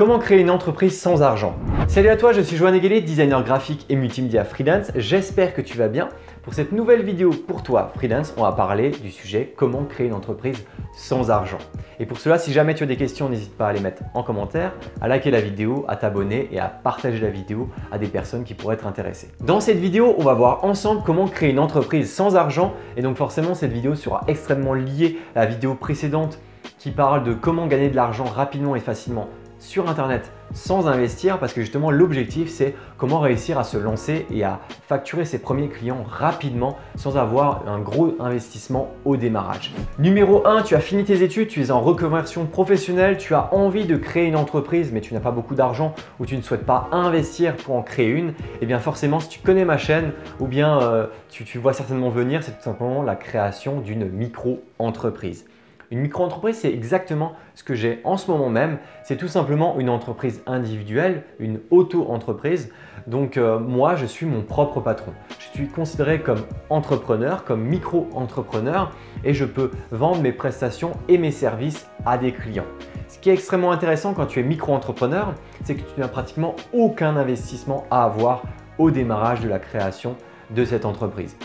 Comment créer une entreprise sans argent Salut à toi, je suis Joanne Eguelé, designer graphique et multimédia freelance. J'espère que tu vas bien. Pour cette nouvelle vidéo pour toi, freelance, on va parler du sujet comment créer une entreprise sans argent. Et pour cela, si jamais tu as des questions, n'hésite pas à les mettre en commentaire, à liker la vidéo, à t'abonner et à partager la vidéo à des personnes qui pourraient être intéressées. Dans cette vidéo, on va voir ensemble comment créer une entreprise sans argent. Et donc forcément, cette vidéo sera extrêmement liée à la vidéo précédente qui parle de comment gagner de l'argent rapidement et facilement sur Internet sans investir parce que justement l'objectif c'est comment réussir à se lancer et à facturer ses premiers clients rapidement sans avoir un gros investissement au démarrage. Numéro 1, tu as fini tes études, tu es en reconversion professionnelle, tu as envie de créer une entreprise mais tu n'as pas beaucoup d'argent ou tu ne souhaites pas investir pour en créer une, et eh bien forcément si tu connais ma chaîne ou bien euh, tu, tu vois certainement venir, c'est tout simplement la création d'une micro-entreprise. Une micro-entreprise, c'est exactement ce que j'ai en ce moment même. C'est tout simplement une entreprise individuelle, une auto-entreprise. Donc euh, moi, je suis mon propre patron. Je suis considéré comme entrepreneur, comme micro-entrepreneur et je peux vendre mes prestations et mes services à des clients. Ce qui est extrêmement intéressant quand tu es micro-entrepreneur, c'est que tu n'as pratiquement aucun investissement à avoir au démarrage de la création de cette entreprise.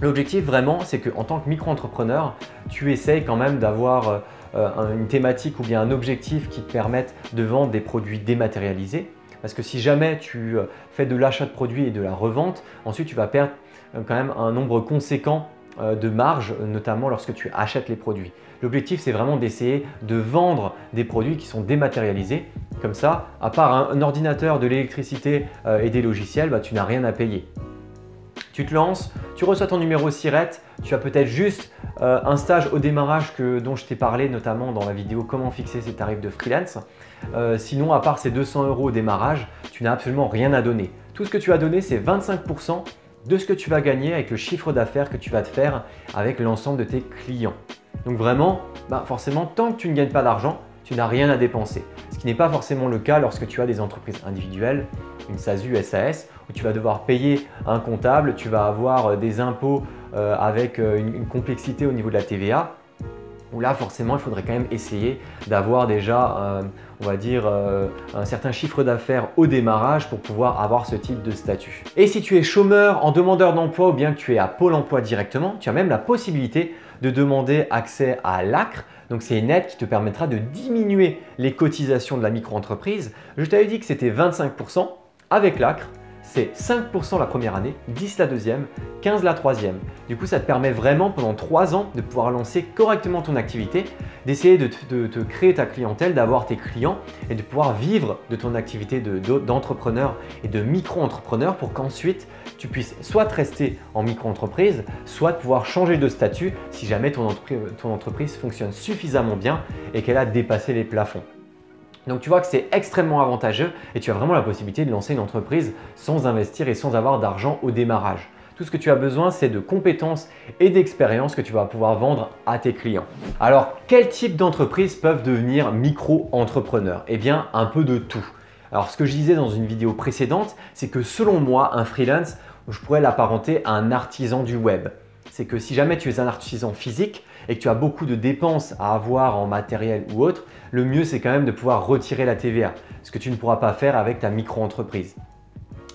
L'objectif vraiment, c'est qu'en tant que micro-entrepreneur, tu essayes quand même d'avoir euh, une thématique ou bien un objectif qui te permette de vendre des produits dématérialisés. Parce que si jamais tu euh, fais de l'achat de produits et de la revente, ensuite tu vas perdre euh, quand même un nombre conséquent de marge, notamment lorsque tu achètes les produits. L'objectif, c'est vraiment d'essayer de vendre des produits qui sont dématérialisés. Comme ça, à part un, ordinateur, de l'électricité et des logiciels, bah, tu n'as rien à payer. Tu te lances, tu reçois ton numéro SIRET, tu as peut-être juste euh, un stage au démarrage que, dont je t'ai parlé notamment dans la vidéo comment fixer ses tarifs de freelance. Euh, sinon, à part ces 200 euros au démarrage, tu n'as absolument rien à donner. Tout ce que tu as donné, c'est 25% de ce que tu vas gagner avec le chiffre d'affaires que tu vas te faire avec l'ensemble de tes clients. Donc vraiment, bah forcément, tant que tu ne gagnes pas d'argent, tu n'as rien à dépenser. Ce qui n'est pas forcément le cas lorsque tu as des entreprises individuelles, une SASU, SAS, où tu vas devoir payer un comptable, tu vas avoir euh, des impôts euh, avec euh, une, complexité au niveau de la TVA, où là forcément il faudrait quand même essayer d'avoir déjà, on va dire, un certain chiffre d'affaires au démarrage pour pouvoir avoir ce type de statut. Et si tu es chômeur, en demandeur d'emploi ou bien que tu es à Pôle emploi directement, tu as même la possibilité de demander accès à l'ACRE. Donc c'est une aide qui te permettra de diminuer les cotisations de la micro-entreprise. Je t'avais dit que c'était 25% avec l'ACRE c'est 5% la première année, 10% la deuxième, 15% la troisième. Du coup, ça te permet vraiment pendant 3 ans de pouvoir lancer correctement ton activité, d'essayer de, te créer ta clientèle, d'avoir tes clients et de pouvoir vivre de ton activité d'entrepreneur et de micro-entrepreneur pour qu'ensuite tu puisses soit rester en micro-entreprise, soit pouvoir changer de statut si jamais ton entreprise fonctionne suffisamment bien et qu'elle a dépassé les plafonds. Donc tu vois que c'est extrêmement avantageux et tu as vraiment la possibilité de lancer une entreprise sans investir et sans avoir d'argent au démarrage. Tout ce que tu as besoin, c'est de compétences et d'expérience que tu vas pouvoir vendre à tes clients. Alors, quel type d'entreprises peuvent devenir micro-entrepreneurs? Eh bien, un peu de tout. Alors, ce que je disais dans une vidéo précédente, c'est que selon moi, un freelance, je pourrais l'apparenter à un artisan du web. C'est que si jamais tu es un artisan physique, et que tu as beaucoup de dépenses à avoir en matériel ou autre, le mieux c'est quand même de pouvoir retirer la TVA, ce que tu ne pourras pas faire avec ta micro-entreprise.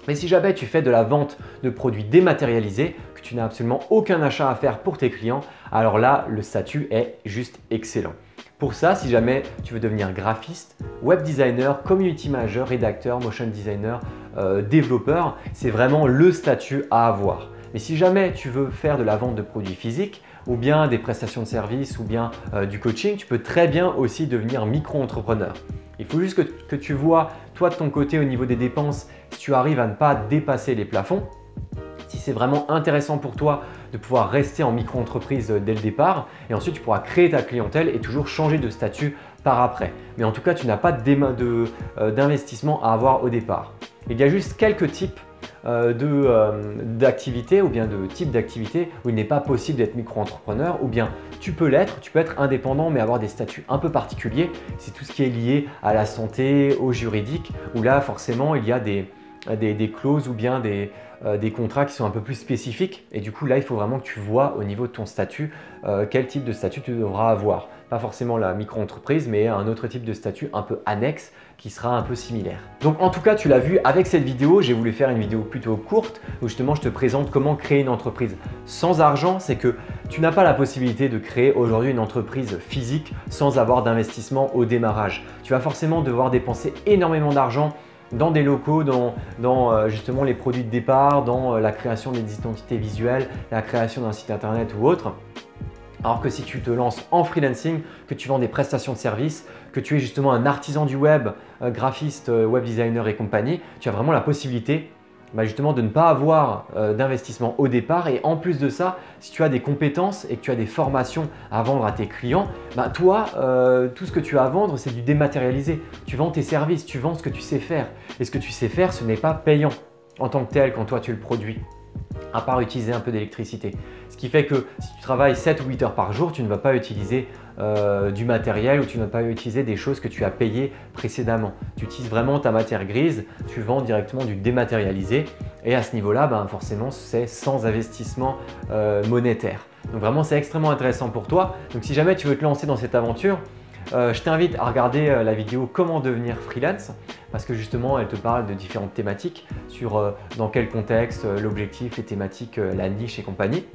Mais si jamais tu fais de la vente de produits dématérialisés, que tu n'as absolument aucun achat à faire pour tes clients, alors là, le statut est juste excellent. Pour ça, si jamais tu veux devenir graphiste, web designer, community manager, rédacteur, motion designer, euh, développeur, c'est vraiment le statut à avoir. Mais si jamais tu veux faire de la vente de produits physiques, ou bien des prestations de services, ou bien euh, du coaching, tu peux très bien aussi devenir micro-entrepreneur. Il faut juste que, tu vois, toi de ton côté, au niveau des dépenses, si tu arrives à ne pas dépasser les plafonds, si c'est vraiment intéressant pour toi de pouvoir rester en micro-entreprise euh, dès le départ, et ensuite tu pourras créer ta clientèle et toujours changer de statut par après. Mais en tout cas, tu n'as pas euh, d'investissement à avoir au départ. Il y a juste quelques types euh, euh, d'activités ou bien de types d'activités où il n'est pas possible d'être micro-entrepreneur ou bien tu peux l'être, tu peux être indépendant mais avoir des statuts un peu particuliers. C'est tout ce qui est lié à la santé, au juridique où là forcément il y a des, des, clauses ou bien des, euh, des, contrats qui sont un peu plus spécifiques et du coup là il faut vraiment que tu vois au niveau de ton statut quel type de statut tu devras avoir. pas forcément la micro-entreprise, mais un autre type de statut un peu annexe qui sera un peu similaire. Donc en tout cas, tu l'as vu avec cette vidéo, j'ai voulu faire une vidéo plutôt courte où justement je te présente comment créer une entreprise sans argent. C'est que tu n'as pas la possibilité de créer aujourd'hui une entreprise physique sans avoir d'investissement au démarrage. Tu vas forcément devoir dépenser énormément d'argent dans des locaux, dans, euh, justement les produits de départ, dans euh, la création des identités visuelles, la création d'un site internet ou autre. Alors que si tu te lances en freelancing, que tu vends des prestations de services, que tu es justement un artisan du web, euh, graphiste, web designer et compagnie, tu as vraiment la possibilité bah, justement de ne pas avoir euh, d'investissement au départ et en plus de ça, si tu as des compétences et que tu as des formations à vendre à tes clients, bah, toi, euh, tout ce que tu as à vendre, c'est du dématérialisé. Tu vends tes services, tu vends ce que tu sais faire. Et ce que tu sais faire, ce n'est pas payant en tant que tel quand toi tu le produis à part utiliser un peu d'électricité. Ce qui fait que si tu travailles 7 ou 8 heures par jour, tu ne vas pas utiliser euh, du matériel ou tu ne vas pas utiliser des choses que tu as payées précédemment. Tu utilises vraiment ta matière grise, tu vends directement du dématérialisé et à ce niveau-là, ben, forcément, c'est sans investissement euh, monétaire. Donc vraiment, c'est extrêmement intéressant pour toi. Donc si jamais tu veux te lancer dans cette aventure, euh, je t'invite à regarder euh, la vidéo Comment devenir freelance parce que justement elle te parle de différentes thématiques sur euh, dans quel contexte, l'objectif, les thématiques, la niche et compagnie.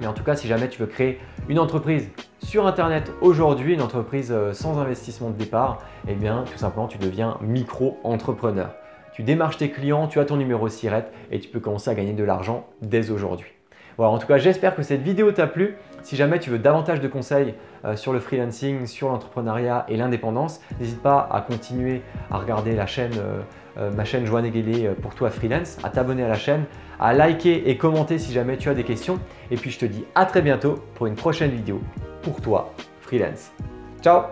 Mais en tout cas, si jamais tu veux créer une entreprise sur Internet aujourd'hui, une entreprise sans investissement de départ, eh bien tout simplement tu deviens micro-entrepreneur. Tu démarches tes clients, tu as ton numéro SIRET et tu peux commencer à gagner de l'argent dès aujourd'hui. Voilà, en tout cas, j'espère que cette vidéo t'a plu. Si jamais tu veux davantage de conseils euh, sur le freelancing, sur l'entrepreneuriat et l'indépendance, n'hésite pas à continuer à regarder la chaîne, euh, euh, ma chaîne Joanne Eguélé pour toi freelance, à t'abonner à la chaîne, à liker et commenter si jamais tu as des questions. Et puis je te dis à très bientôt pour une prochaine vidéo pour toi freelance. Ciao